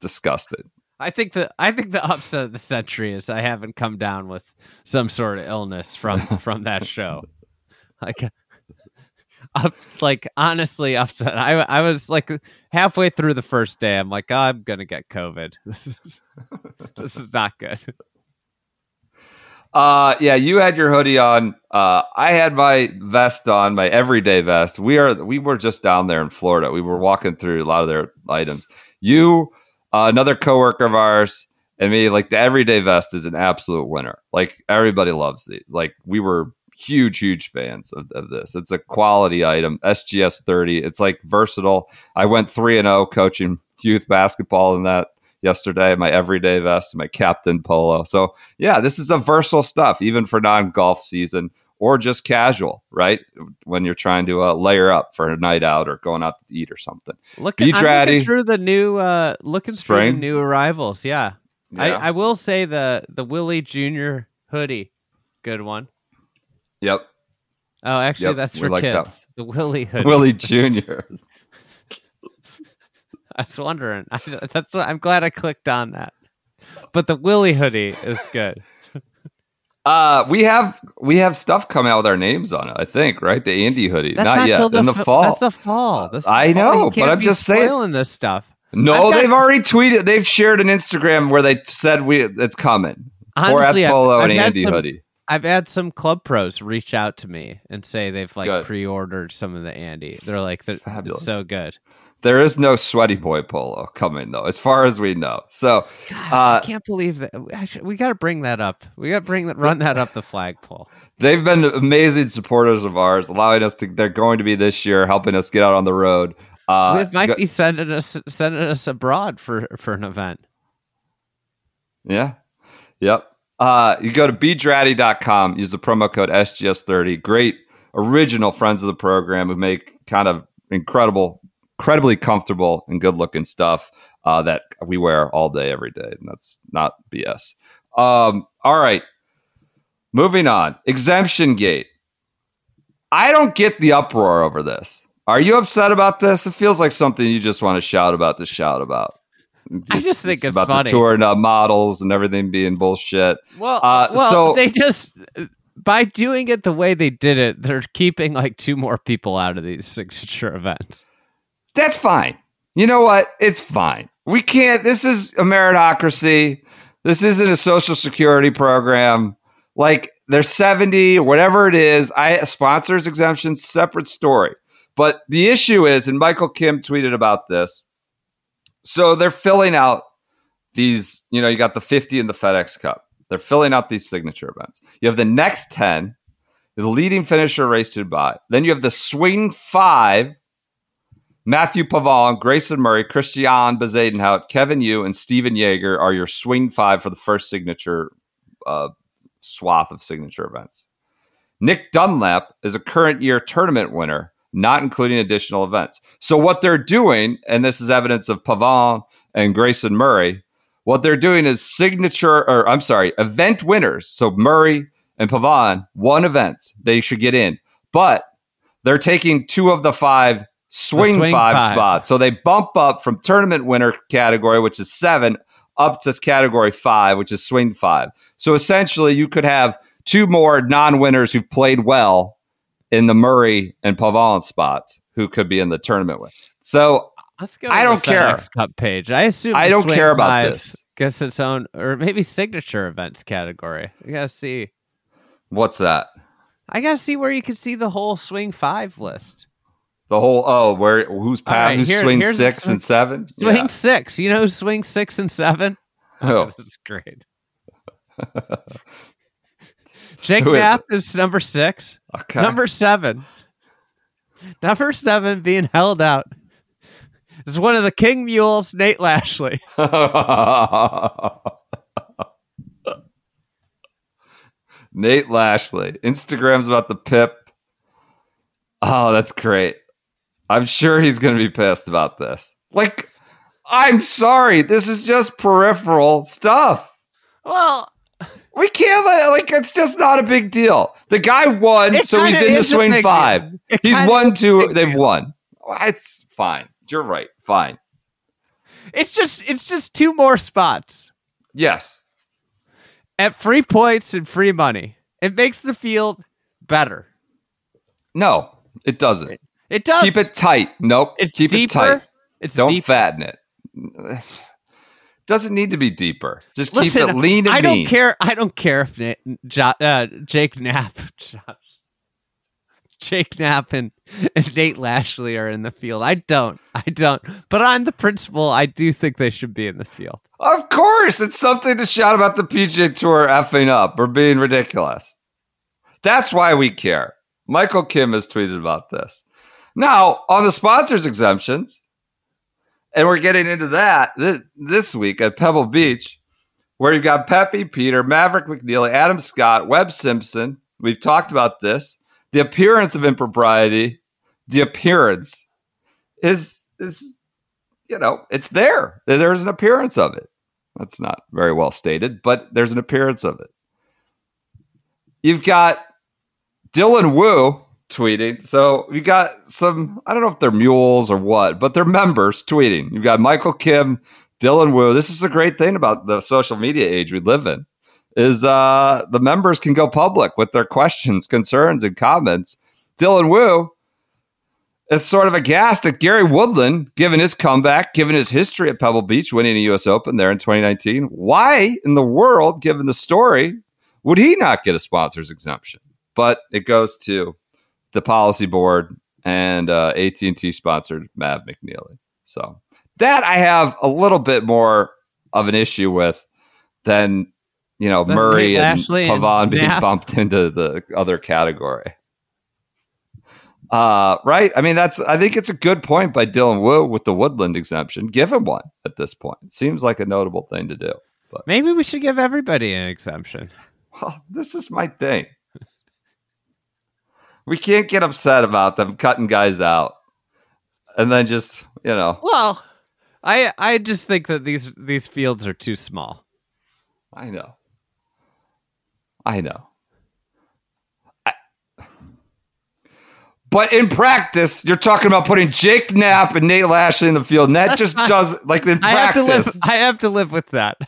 Speaker 1: disgusting.
Speaker 2: I think the I think the upset of the century is I haven't come down with some sort of illness from from that show. Like, up, like honestly, upset. I I was like halfway through the first day. I'm like, oh, I'm gonna get COVID. This is this is not good.
Speaker 1: Uh, yeah, you had your hoodie on. Uh, I had my vest on, my everyday vest. We are we were just down there in Florida. We were walking through a lot of their items. You, uh, another coworker of ours, and me, like the everyday vest is an absolute winner. Like everybody loves it. Like we were huge, huge fans of, of this. It's a quality item. SGS thirty. It's like versatile. I went three and zero coaching youth basketball in that yesterday. My everyday vest, my captain polo. So yeah, this is a versatile stuff, even for non golf season or just casual, right? When you're trying to uh, layer up for a night out or going out to eat or something.
Speaker 2: Look,
Speaker 1: Beach
Speaker 2: I'm
Speaker 1: ratty.
Speaker 2: looking through the new uh looking through the new arrivals. Yeah. I,
Speaker 1: Yeah.
Speaker 2: I will say the the Willie Junior hoodie, good one.
Speaker 1: yep.
Speaker 2: Oh, actually,
Speaker 1: Yep,
Speaker 2: that's for
Speaker 1: like that
Speaker 2: kids. The Willie hoodie.
Speaker 1: Willie Jr.
Speaker 2: I was wondering. I, that's what, I'm glad I clicked on that. But the Willie hoodie is good.
Speaker 1: Uh, we have we have stuff coming out with our names on it. I think right, the Andy hoodie.
Speaker 2: That's
Speaker 1: not,
Speaker 2: not
Speaker 1: yet
Speaker 2: the
Speaker 1: in the
Speaker 2: fa-
Speaker 1: fall.
Speaker 2: That's the fall. That's the
Speaker 1: I
Speaker 2: fall.
Speaker 1: know, but I'm just saying-
Speaker 2: this stuff.
Speaker 1: no,
Speaker 2: got-
Speaker 1: they've already tweeted. They've shared an Instagram where they said we it's coming.
Speaker 2: Honestly,
Speaker 1: or at
Speaker 2: I've-
Speaker 1: Polo
Speaker 2: I've
Speaker 1: and
Speaker 2: had
Speaker 1: Andy
Speaker 2: some-
Speaker 1: hoodie.
Speaker 2: I've had some club pros reach out to me and say they've like
Speaker 1: Good.
Speaker 2: pre-ordered some of the Andy. They're like, "That-
Speaker 1: Fabulous.
Speaker 2: it's so good.
Speaker 1: There is no sweaty boy polo coming though, as far as we know. So
Speaker 2: I
Speaker 1: uh,
Speaker 2: can't believe that. I should- We got to bring that up. We got to bring that, run that up the flagpole.
Speaker 1: they've been amazing supporters of ours, allowing us to. They're going to be this year, helping us get out on the road. Uh,
Speaker 2: it might
Speaker 1: go-
Speaker 2: be sending us sending us abroad for for an event.
Speaker 1: Yeah. Yep. Uh, you go to bdraddy.com, use the promo code SGS30. Great original friends of the program who make kind of incredible, incredibly comfortable and good looking stuff uh, that we wear all day, every day. And that's not BS. Um, all right. Moving on. Exemption gate. I don't get the uproar over this. Are you upset about this? It feels like something you just want to shout about to shout about.
Speaker 2: I just think it's
Speaker 1: about
Speaker 2: funny.
Speaker 1: the touring uh, models and everything being bullshit.
Speaker 2: Well,
Speaker 1: Uh,
Speaker 2: well,
Speaker 1: so-
Speaker 2: they just by doing it the way they did it, they're keeping like two more people out of these signature events.
Speaker 1: That's fine. You know what? It's fine. We can't. This is a meritocracy. This isn't a social security program. Like there's 70 or whatever it is. I sponsors exemptions, separate story. But the issue is, and Michael Kim tweeted about this. So they're filling out these, you know, you got the 50 in the FedEx Cup. They're filling out these signature events. You have the next 10, the leading finisher race to Dubai. Then you have the swing five, Mathieu Pavon, Grayson Murray, Christiaan Bezuidenhout, Kevin Yu, and Stephan Jaeger are your swing five for the first signature uh, swath of signature events. Nick Dunlap is a current year tournament winner, not including additional events. So what they're doing, and this is evidence of Pavon and Grayson Murray, what they're doing is signature, or I'm sorry, event winners. So Murray and Pavon won events. They should get in. But they're taking two of the five swing,
Speaker 2: swing
Speaker 1: five,
Speaker 2: five.
Speaker 1: spots. So they bump up from tournament winner category, which is seven, up to category five, which is swing five. So essentially, you could have two more non winners who've played well in the Murray and Pavon spots who could be in the tournament with. So
Speaker 2: Let's go.
Speaker 1: I don't care.
Speaker 2: Cup page. I assume
Speaker 1: I don't care about
Speaker 2: Five
Speaker 1: this.
Speaker 2: Gets its own, or maybe signature events category. You gotta see.
Speaker 1: what's that?
Speaker 2: I gotta see where you can see the whole Swing Five list.
Speaker 1: The whole oh, where who's past
Speaker 2: right,
Speaker 1: who's
Speaker 2: here-
Speaker 1: swing
Speaker 2: here's-
Speaker 1: six and seven?
Speaker 2: Swing
Speaker 1: Yeah.
Speaker 2: Six. You know who Swing Six and Seven?
Speaker 1: Oh,
Speaker 2: This is great. Jake
Speaker 1: Who is
Speaker 2: is number six.
Speaker 1: okay.
Speaker 2: Number seven. Number seven being held out is one of the King Mules, Nate Lashley.
Speaker 1: Nate Lashley. Instagram's about the pip. Oh, that's great. I'm sure he's going to be pissed about this. Like, I'm sorry. This is just peripheral stuff.
Speaker 2: Well,
Speaker 1: We can't like, it's just not a big deal. The guy won, so he's in the swing five. He's won two. They've
Speaker 2: deal.
Speaker 1: won. It's fine. You're right. Fine.
Speaker 2: it's just it's just two more spots
Speaker 1: Yes.
Speaker 2: at free points and free money. It makes the field better.
Speaker 1: No, it doesn't.
Speaker 2: It does.
Speaker 1: Keep it tight. Nope.
Speaker 2: It's
Speaker 1: Keep
Speaker 2: deeper.
Speaker 1: it tight.
Speaker 2: It's
Speaker 1: Don't
Speaker 2: deeper.
Speaker 1: fatten it. Doesn't need to be deeper. Just keep it lean and
Speaker 2: I don't
Speaker 1: mean.
Speaker 2: care. I don't care if Na- jo- uh, Jake Knapp, Josh, Jake Knapp, and, and Nate Lashley are in the field. I don't. I don't. But on the principle, I do think they should be in the field.
Speaker 1: Of course, it's something to shout about the PGA Tour effing up or being ridiculous. That's why we care. Michael Kim has tweeted about this. Now, on the sponsors exemptions, and we're getting into that this, week at Pebble Beach, where you've got Pepe Peter, Maverick McNealy, Adam Scott, Webb Simpson. We've talked about this. The appearance of impropriety, the appearance is is you know, it's there. There's an appearance of it. That's not very well stated, but there's an appearance of it. You've got Dylan Wu tweeting. So you got some, I don't know if they're mules or what, but they're members tweeting. You've got Michael Kim, Dylan Wu. This is a great thing about the social media age we live in. is uh, the members can go public with their questions, concerns, and comments. Dylan Wu is sort of aghast at Gary Woodland, given his comeback, given his history at Pebble Beach, winning a U.S. Open there in 2019. Why in the world, given the story, would he not get a sponsor's exemption? But it goes to the policy board and uh, AT&T sponsored Mav McNealy. So that I have a little bit more of an issue with than you know Murray and Pavon being Nap. bumped into the other category. Uh, right? I mean, that's I think it's a good point by Dylan Wu with the Woodland exemption. Give him one at this point. Seems like a notable thing to do. But
Speaker 2: maybe we should give everybody an exemption.
Speaker 1: Well, this is my thing. We can't get upset about them cutting guys out and then just you know.
Speaker 2: Well, I I just think that these these fields are too small.
Speaker 1: I know. I know. I, but in practice, you're talking about putting Jake Knapp and Nate Lashley in the field, and that just does like in I
Speaker 2: practice. Have to live, I have to live with that.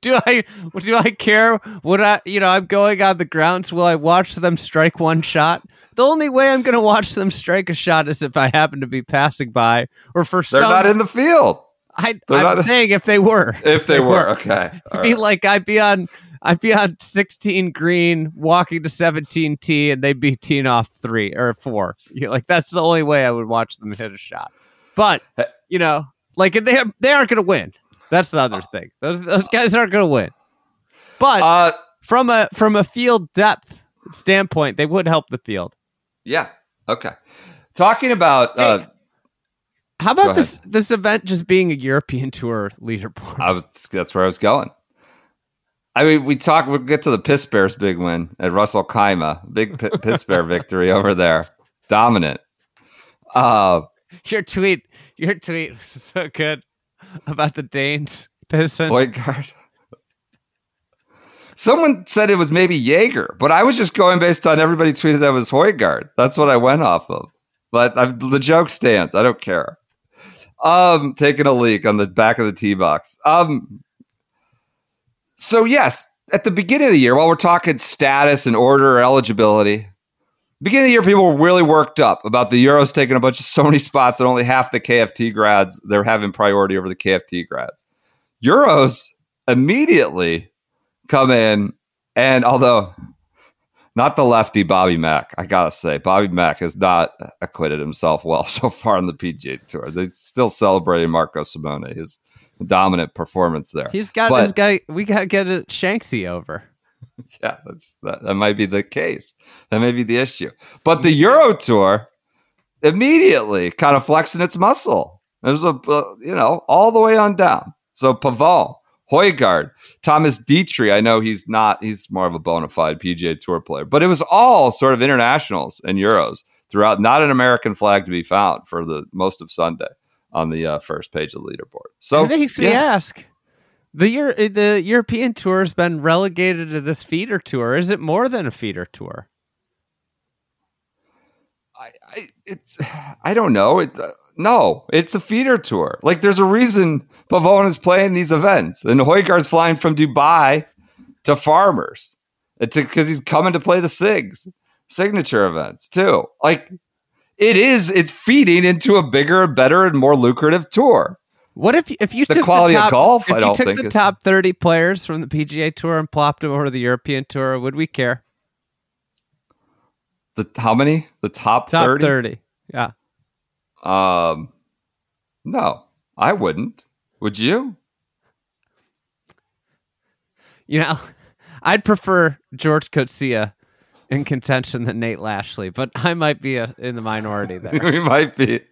Speaker 2: do I do I care? Would I you know I'm going on the grounds? Will I watch them strike one shot? The only way I'm going to watch them strike a shot is if I happen to be passing by, or for
Speaker 1: they're
Speaker 2: some,
Speaker 1: not in the field.
Speaker 2: I, I'm not, saying if they were,
Speaker 1: if they, they were, were, okay.
Speaker 2: All be right. like I'd be on, I'd be on 16 green, walking to 17 tee, and they'd be teeing off three or four. You know, like that's the only way I would watch them hit a shot. But you know, like they they aren't going to win. That's the other thing. Those those guys aren't going to win. But uh, from a from a field depth standpoint, they would help the field.
Speaker 1: Yeah. Okay. Talking about uh,
Speaker 2: how about this this event just being a European Tour leaderboard?
Speaker 1: Was, that's where I was going. I mean, we talk. We'll get to the Piss Bears' big win at Ras Al Khaimah, big P- Piss Bear victory over there, dominant. Uh,
Speaker 2: your tweet, your tweet was so good about the Danes.
Speaker 1: Højgaard. Someone said it was maybe Jaeger, but I was just going based on everybody tweeted that was Højgaard. That's what I went off of. But I've, the joke stands. I don't care. Um, taking a leak on the back of the tee box. Um, so yes, at the beginning of the year, while we're talking status and order or eligibility, beginning of the year, people were really worked up about the Euros taking a bunch of so many spots and only half the KFT grads they're having priority over the KFT grads. Euros immediately come in, and although not the lefty Bobby Mack, I gotta say, Bobby Mack has not acquitted himself well so far on the PGA Tour. They're still celebrating Marco Simone, his dominant performance there.
Speaker 2: He's got but, his guy. We gotta get a Shanksy over.
Speaker 1: Yeah, that's that, that might be the case. That may be the issue. But the Euro Tour immediately kind of flexing its muscle. There's a uh, you know all the way on down. So Pavon, Højgaard, Thomas Detry. I know he's not, he's more of a bona fide PGA Tour player, but it was all sort of internationals and Euros throughout, not an American flag to be found for the most of Sunday on the uh, first page of the leaderboard. So
Speaker 2: makes yeah. me ask. The Euro- the European tour has been relegated to this feeder tour. Is it more than a feeder tour?
Speaker 1: I, I it's I don't know. It's uh, no, it's a feeder tour. Like there's a reason Pavon is playing these events, and Højgaard's flying from Dubai to Farmers. It's because he's coming to play the SIGs signature events too. Like it is, it's feeding into a bigger, better, and more lucrative tour.
Speaker 2: What if if you
Speaker 1: the
Speaker 2: took
Speaker 1: quality
Speaker 2: the top,
Speaker 1: of golf?
Speaker 2: If
Speaker 1: I don't
Speaker 2: took the top thirty players from the PGA Tour and plopped them over to the European Tour, would we care?
Speaker 1: The how many? The top
Speaker 2: top
Speaker 1: 30?
Speaker 2: 30. Yeah.
Speaker 1: Um, no, I wouldn't. Would you?
Speaker 2: You know, I'd prefer George Coetzee in contention than Nate Lashley, but I might be a, in the minority there.
Speaker 1: we might be a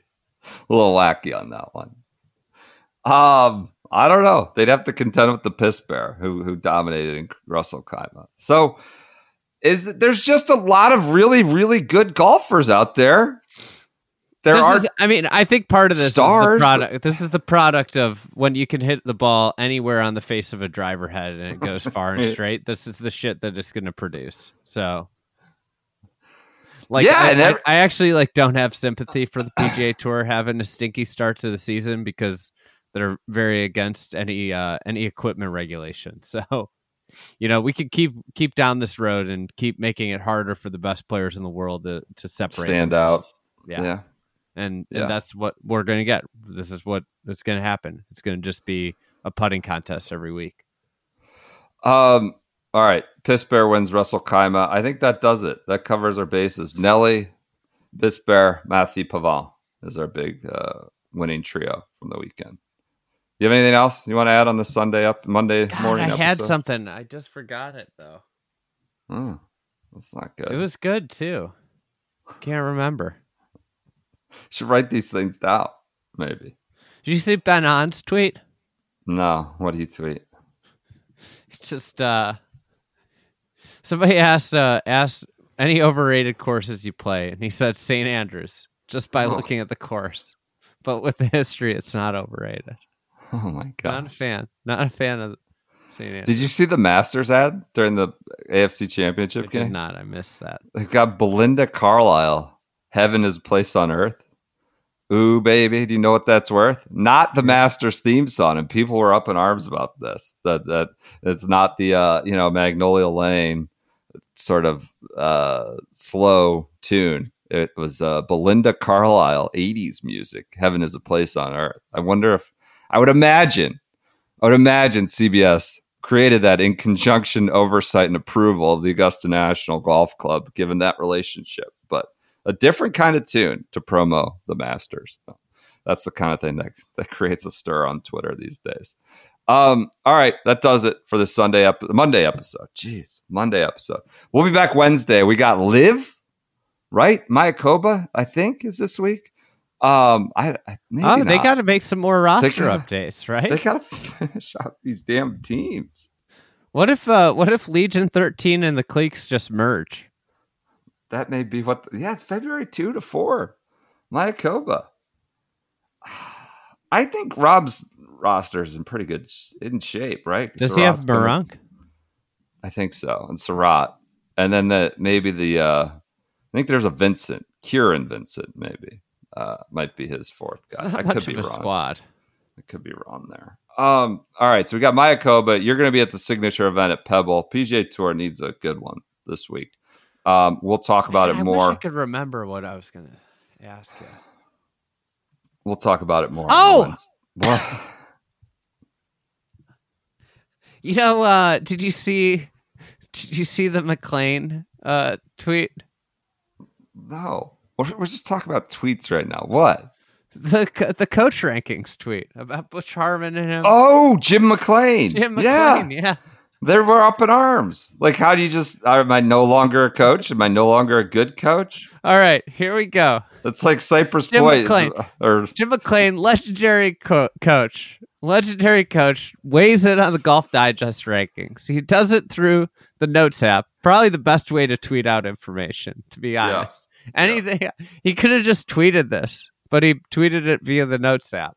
Speaker 1: little wacky on that one. Um, I don't know. They'd have to contend with the piss bear who who dominated in Ras Al Khaimah. So is there's just a lot of really really good golfers out there there
Speaker 2: this
Speaker 1: are.
Speaker 2: Is, I mean, I think part of this stars, is the product. This is the product of when you can hit the ball anywhere on the face of a driver head and it goes far and straight. This is the shit that it's going to produce. So, like, yeah, I, I, I, actually like don't have sympathy for the PGA Tour having a stinky start to the season because they're very against any uh any equipment regulation. So, you know, we could keep keep down this road and keep making it harder for the best players in the world to to separate
Speaker 1: stand
Speaker 2: themselves.
Speaker 1: out. Yeah. yeah.
Speaker 2: And, yeah. and that's what we're going to get. This is what it's going to happen. It's going to just be a putting contest every week.
Speaker 1: Um. All right. Piss Bear wins Ras Al Khaimah. I think that does it. That covers our bases. Nelly, Piss Bear, Mathieu Pavon is our big uh, winning trio from the weekend. You have anything else you want to add on the Sunday up Monday
Speaker 2: God,
Speaker 1: morning?
Speaker 2: I
Speaker 1: episode?
Speaker 2: had something. I just forgot it though.
Speaker 1: Oh, that's not good.
Speaker 2: It was good too. Can't remember.
Speaker 1: Should write these things down. Maybe.
Speaker 2: Did you see Ben An's tweet?
Speaker 1: No. What did he tweet?
Speaker 2: It's just uh somebody asked uh asked any overrated courses you play, and he said St. Andrews just by oh. looking at the course. But with the history, it's not overrated.
Speaker 1: Oh my god!
Speaker 2: Not a fan. Not a fan of St. Andrews.
Speaker 1: Did you see the Masters ad during the AFC Championship
Speaker 2: I
Speaker 1: game?
Speaker 2: Did not. I missed that.
Speaker 1: They got Belinda Carlisle. Heaven is a place on earth. Ooh, baby, do you know what that's worth? Not the Masters theme song, and people were up in arms about this. That that it's not the uh, you know Magnolia Lane sort of uh, slow tune. It was uh, Belinda Carlisle, 80s music. Heaven is a place on earth. I wonder if I would imagine, I would imagine CBS created that in conjunction oversight and approval of the Augusta National Golf Club, given that relationship. But a different kind of tune to promo the Masters. So that's the kind of thing that, that creates a stir on Twitter these days. Um, all right, that does it for the Sunday ep- Monday episode. Jeez, Monday episode. We'll be back Wednesday. We got live, right? Mayakoba, I think, is this week. Um, I, I
Speaker 2: oh, they got to make some more roster gotta, updates, right?
Speaker 1: They got to finish out these damn teams.
Speaker 2: What if uh, what if Legion thirteen and the Cleeks just merge?
Speaker 1: That may be what. Yeah, it's February two to four. Mayakoba. I think Rob's roster is in pretty good in shape, right?
Speaker 2: Does he have Meronk?
Speaker 1: I think so, and Surratt, and then the maybe the. uh I think there's a Vincent, Kieran Vincent, maybe uh, might be his fourth guy. I could be wrong.
Speaker 2: Squad.
Speaker 1: I could be wrong there. Um, all right, so we got Mayakoba. You're going to be at the signature event at Pebble. PGA Tour needs a good one this week. Um, we'll talk about
Speaker 2: Man,
Speaker 1: it more.
Speaker 2: I could remember what I was going to ask you.
Speaker 1: We'll talk about it more.
Speaker 2: Oh, what? you know, uh, did you see? Did you see the McLean uh, tweet?
Speaker 1: No. We're, we're just talking about tweets right now. What?
Speaker 2: The the coach rankings tweet about Butch Harmon and him.
Speaker 1: Oh, Jim McLean.
Speaker 2: Jim McLean. Yeah. yeah.
Speaker 1: They were up in arms. Like, how do you just? Am I no longer a coach? Am I no longer a good coach?
Speaker 2: All right, here we go.
Speaker 1: It's like Cypress
Speaker 2: Jim
Speaker 1: Point
Speaker 2: McLean.
Speaker 1: Uh, or
Speaker 2: Jim McLean, legendary co- coach, legendary coach, weighs in on the Golf Digest rankings. He does it through the Notes app. Probably the best way to tweet out information, to be honest. Anything yeah. he could have just tweeted this, but he tweeted it via the Notes app.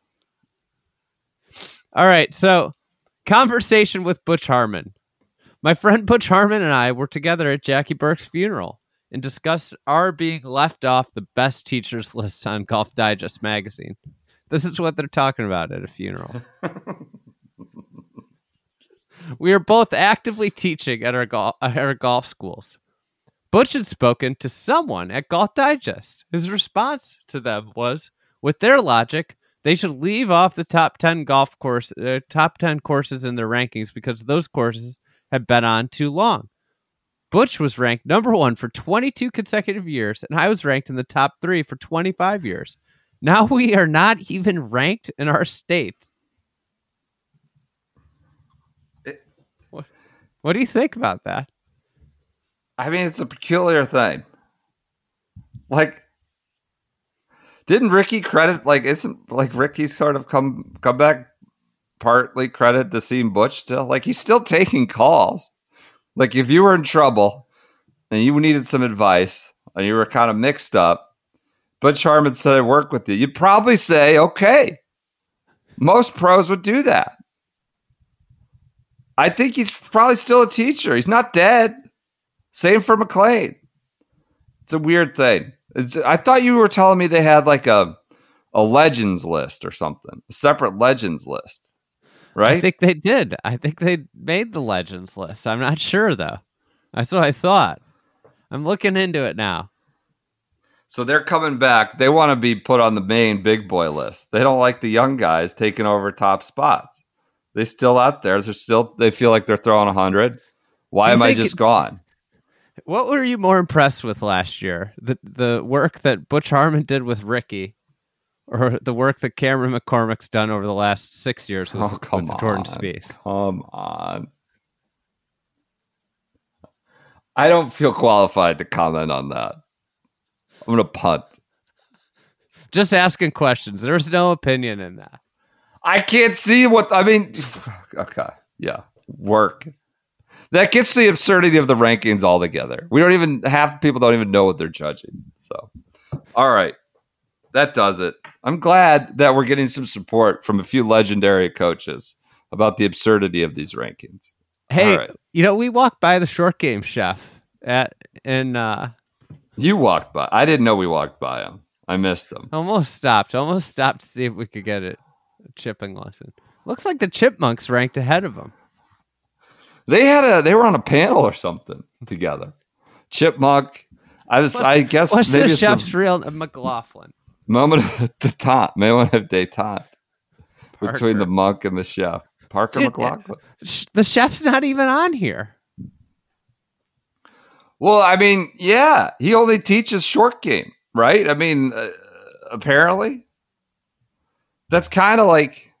Speaker 2: All right, so conversation with Butch Harmon. My friend Butch Harmon and I were together at Jackie Burke's funeral and discussed our being left off the best teachers list on Golf Digest magazine. This is what they're talking about at a funeral. we are both actively teaching at our, go- at our golf schools. Butch had spoken to someone at Golf Digest. His response to them was, with their logic, they should leave off the top 10 golf course, uh, top 10 courses in their rankings because those courses have been on too long. Butch was ranked number one for 22 consecutive years, and I was ranked in the top three for 25 years. Now we are not even ranked in our state. What, what do you think about that?
Speaker 1: I mean, it's a peculiar thing. Like, didn't Rickie credit like isn't like Rickie sort of come come back partly credit to seeing Butch still? Like he's still taking calls. Like if you were in trouble and you needed some advice and you were kind of mixed up, Butch Harmon said I work with you, you'd probably say, okay. Most pros would do that. I think he's probably still a teacher. He's not dead. Same for McLean. It's a weird thing. It's, I thought you were telling me they had like a a legends list or something, a separate legends list. right?
Speaker 2: I think they did. I think they made the legends list. I'm not sure though. That's what I thought. I'm looking into it now.
Speaker 1: So they're coming back. They want to be put on the main big boy list. They don't like the young guys taking over top spots. They still out there. They're still. They feel like they're throwing hundred. Why am I just gone?
Speaker 2: What were you more impressed with last year? The the work that Butch Harmon did with Rickie, or the work that Cameron McCormick's done over the last six years with, oh, come with Jordan Spieth?
Speaker 1: Come on. I don't feel qualified to comment on that. I'm gonna punt.
Speaker 2: Just asking questions. There's no opinion in that.
Speaker 1: I can't see what I mean. Okay, yeah, work. That gets the absurdity of the rankings altogether. We don't even half the people don't even know what they're judging. So, all right, that does it. I'm glad that we're getting some support from a few legendary coaches about the absurdity of these rankings.
Speaker 2: Hey, right. you know, we walked by the short game chef at in uh
Speaker 1: you walked by. I didn't know we walked by him. I missed him.
Speaker 2: Almost stopped. Almost stopped to see if we could get it. A chipping lesson. Looks like the chipmunks ranked ahead of him.
Speaker 1: They had a. They were on a panel or something together. Chipmunk. I was. What's, I guess
Speaker 2: what's maybe the chef's a, real uh, McLachlin?
Speaker 1: Moment of detente. Moment of detente between the monk and the chef. Parker Dude, McLachlin.
Speaker 2: The chef's not even on here.
Speaker 1: Well, I mean, yeah, he only teaches short game, right? I mean, uh, apparently, that's kind of like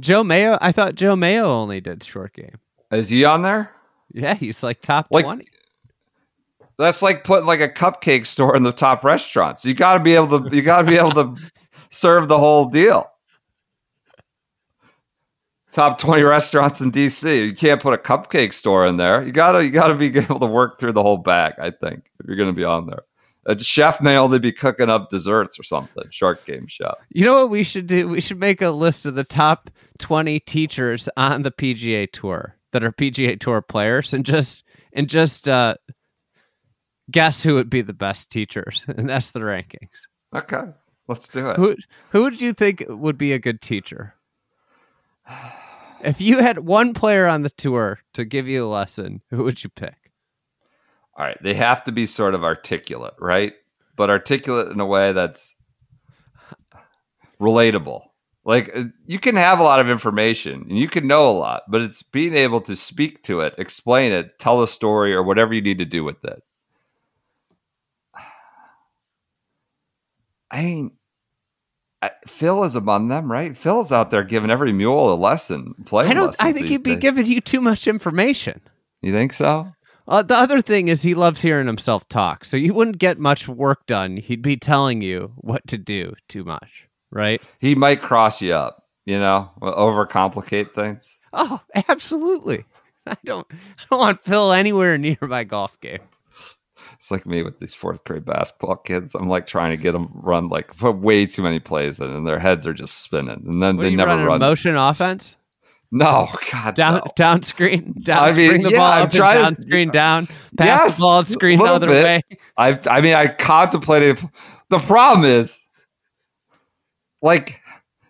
Speaker 2: Joe Mayo. I thought Joe Mayo only did short game.
Speaker 1: Is he on there?
Speaker 2: Yeah, he's like top like, twenty.
Speaker 1: That's like putting like a cupcake store in the top restaurants. You got to be able to. You got to be able to serve the whole deal top 20 restaurants in DC. You can't put a cupcake store in there. You gotta you gotta be able to work through the whole bag, I think, if you're gonna be on there. A chef may only be cooking up desserts or something. Shark game chef.
Speaker 2: You know what we should do? We should make a list of the top 20 teachers on the PGA tour that are PGA tour players and just and just uh guess who would be the best teachers. And that's the rankings.
Speaker 1: Okay. Let's do it.
Speaker 2: Who who would you think would be a good teacher? If you had one player on the tour to give you a lesson, who would you pick?
Speaker 1: All right, they have to be sort of articulate, right? But articulate in a way that's relatable. Like uh, you can have a lot of information and you can know a lot, but it's being able to speak to it, explain it, tell a story or whatever you need to do with it. I mean, Phil is among them, right? Phil's out there giving every mule a lesson. Play. I don't.
Speaker 2: I think he'd be giving you too much information.
Speaker 1: You think so?
Speaker 2: Uh, the other thing is he loves hearing himself talk, so you wouldn't get much work done. He'd be telling you what to do too much, right?
Speaker 1: He might cross you up, you know, overcomplicate things.
Speaker 2: Oh, absolutely. I don't. I don't want Phil anywhere near my golf game
Speaker 1: it's like me with these fourth grade basketball kids. I'm like trying to get them run like way too many plays in, and their heads are just spinning, and then
Speaker 2: what
Speaker 1: they never run
Speaker 2: motion offense.
Speaker 1: No, God,
Speaker 2: down
Speaker 1: no.
Speaker 2: down screen, down I mean, bring the yeah, ball up trying, down screen down, pass yes, the ball, screen the other bit. way.
Speaker 1: I've, I mean, I contemplated. The problem is, like,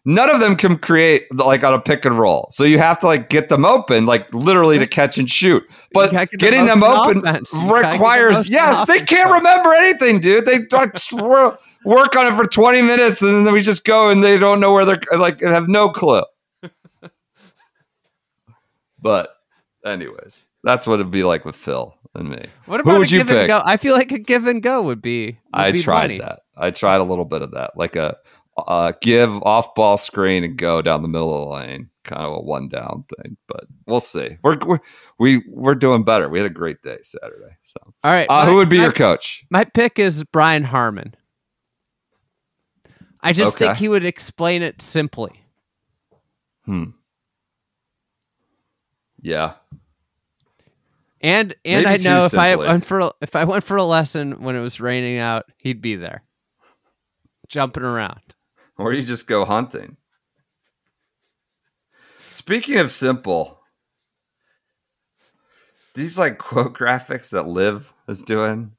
Speaker 1: none of them can create like on a pick and roll. So you have to like get them open, like literally to catch and shoot. But getting them open requires yes, they can't remember anything, dude. They work on it for 20 minutes and then we just go and they don't know where they're like have no clue. but anyways, that's what it'd be like with Phil and me.
Speaker 2: What about Who would you pick? Go? I feel like a give and go would be. Would
Speaker 1: I
Speaker 2: be
Speaker 1: tried
Speaker 2: money.
Speaker 1: that. I tried a little bit of that, like a uh, give off ball screen and go down the middle of the lane, kind of a one down thing. But we'll see. We're, we're we we're doing better. We had a great day Saturday. So
Speaker 2: all right,
Speaker 1: uh, my, who would be my, your coach?
Speaker 2: My pick is Brian Harmon. I just okay. think he would explain it simply.
Speaker 1: Hmm. Yeah.
Speaker 2: And and Maybe I know if simply. I went for if I went for a lesson when it was raining out, he'd be there, jumping around
Speaker 1: or you just go hunting. Speaking of simple, these like quote graphics that Liv is doing,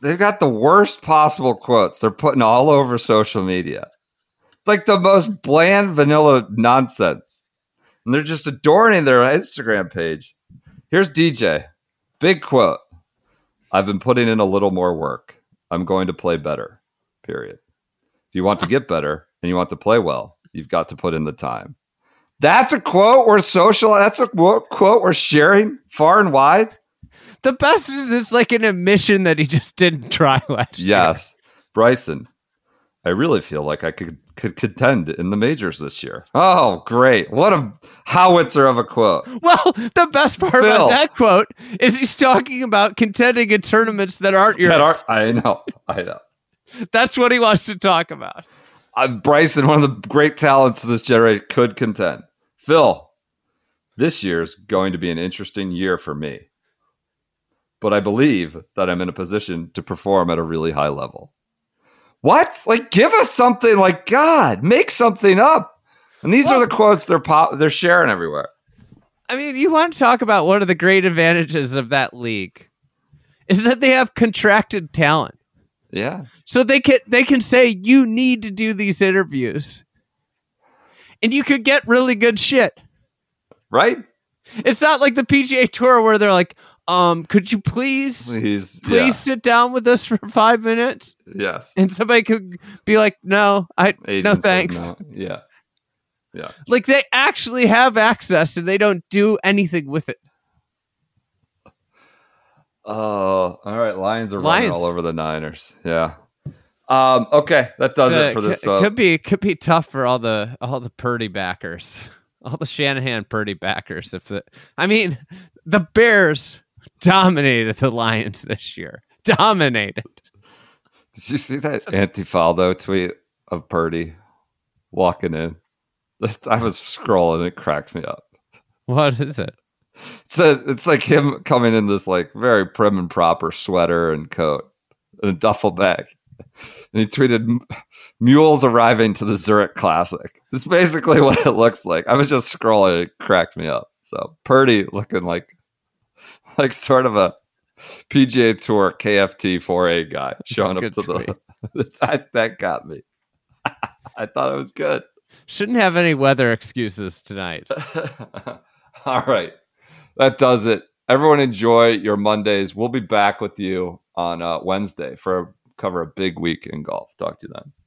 Speaker 1: they've got the worst possible quotes they're putting all over social media. Like the most bland vanilla nonsense. and they're just adorning their Instagram page. Here's DJ. Big quote. I've been putting in a little more work. I'm going to play better. Period. You want to get better and you want to play well, you've got to put in the time. That's a quote we're social. That's a quote we're sharing far and wide.
Speaker 2: The best is it's like an admission that he just didn't try last
Speaker 1: year. Yes. Bryson, I really feel like I could could contend in the majors this year. Oh, great. What a howitzer of a quote.
Speaker 2: Well, the best part Phil. about that quote is he's talking about contending in tournaments that aren't yours. That are,
Speaker 1: I know. I know.
Speaker 2: That's what he wants to talk about.
Speaker 1: Uh, Bryson, one of the great talents of this generation, could contend. Phil, this year's going to be an interesting year for me. But I believe that I'm in a position to perform at a really high level. What? Like, give us something. Like, God, make something up. And these well, are the quotes they're pop- they're sharing everywhere.
Speaker 2: I mean, you want to talk about one of the great advantages of that league is that they have contracted talent.
Speaker 1: Yeah.
Speaker 2: So they can they can say you need to do these interviews. And you could get really good shit.
Speaker 1: Right?
Speaker 2: It's not like the PGA Tour where they're like, um, could you please,
Speaker 1: please,
Speaker 2: please yeah. sit down with us for five minutes?
Speaker 1: Yes.
Speaker 2: And somebody could be like, no, I, Agent no thanks. No.
Speaker 1: Yeah. Yeah.
Speaker 2: Like they actually have access and they don't do anything with it.
Speaker 1: Oh, all right. Lions are Lions. running all over the Niners. Yeah. Um, okay, that does so, it for this.
Speaker 2: Uh, could be could be tough for all the all the Purdy backers, all the Shanahan Purdy backers. If the, I mean, the Bears dominated the Lions this year. Dominated.
Speaker 1: Did you see that Antifaldo tweet of Purdy walking in? I was scrolling, it cracked me up.
Speaker 2: What is it?
Speaker 1: It's a, it's like him coming in this like very prim and proper sweater and coat and a duffel bag. And he tweeted, "Mules arriving to the Zurich Classic." It's basically what it looks like. I was just scrolling; it cracked me up. So Purdy looking like like sort of a PGA Tour KFT 4A guy showing up to tweet. the. That got me. I thought it was good.
Speaker 2: Shouldn't have any weather excuses tonight.
Speaker 1: All right. That does it. Everyone enjoy your Mondays. We'll be back with you on uh, Wednesday for cover a big week in golf. Talk to you then.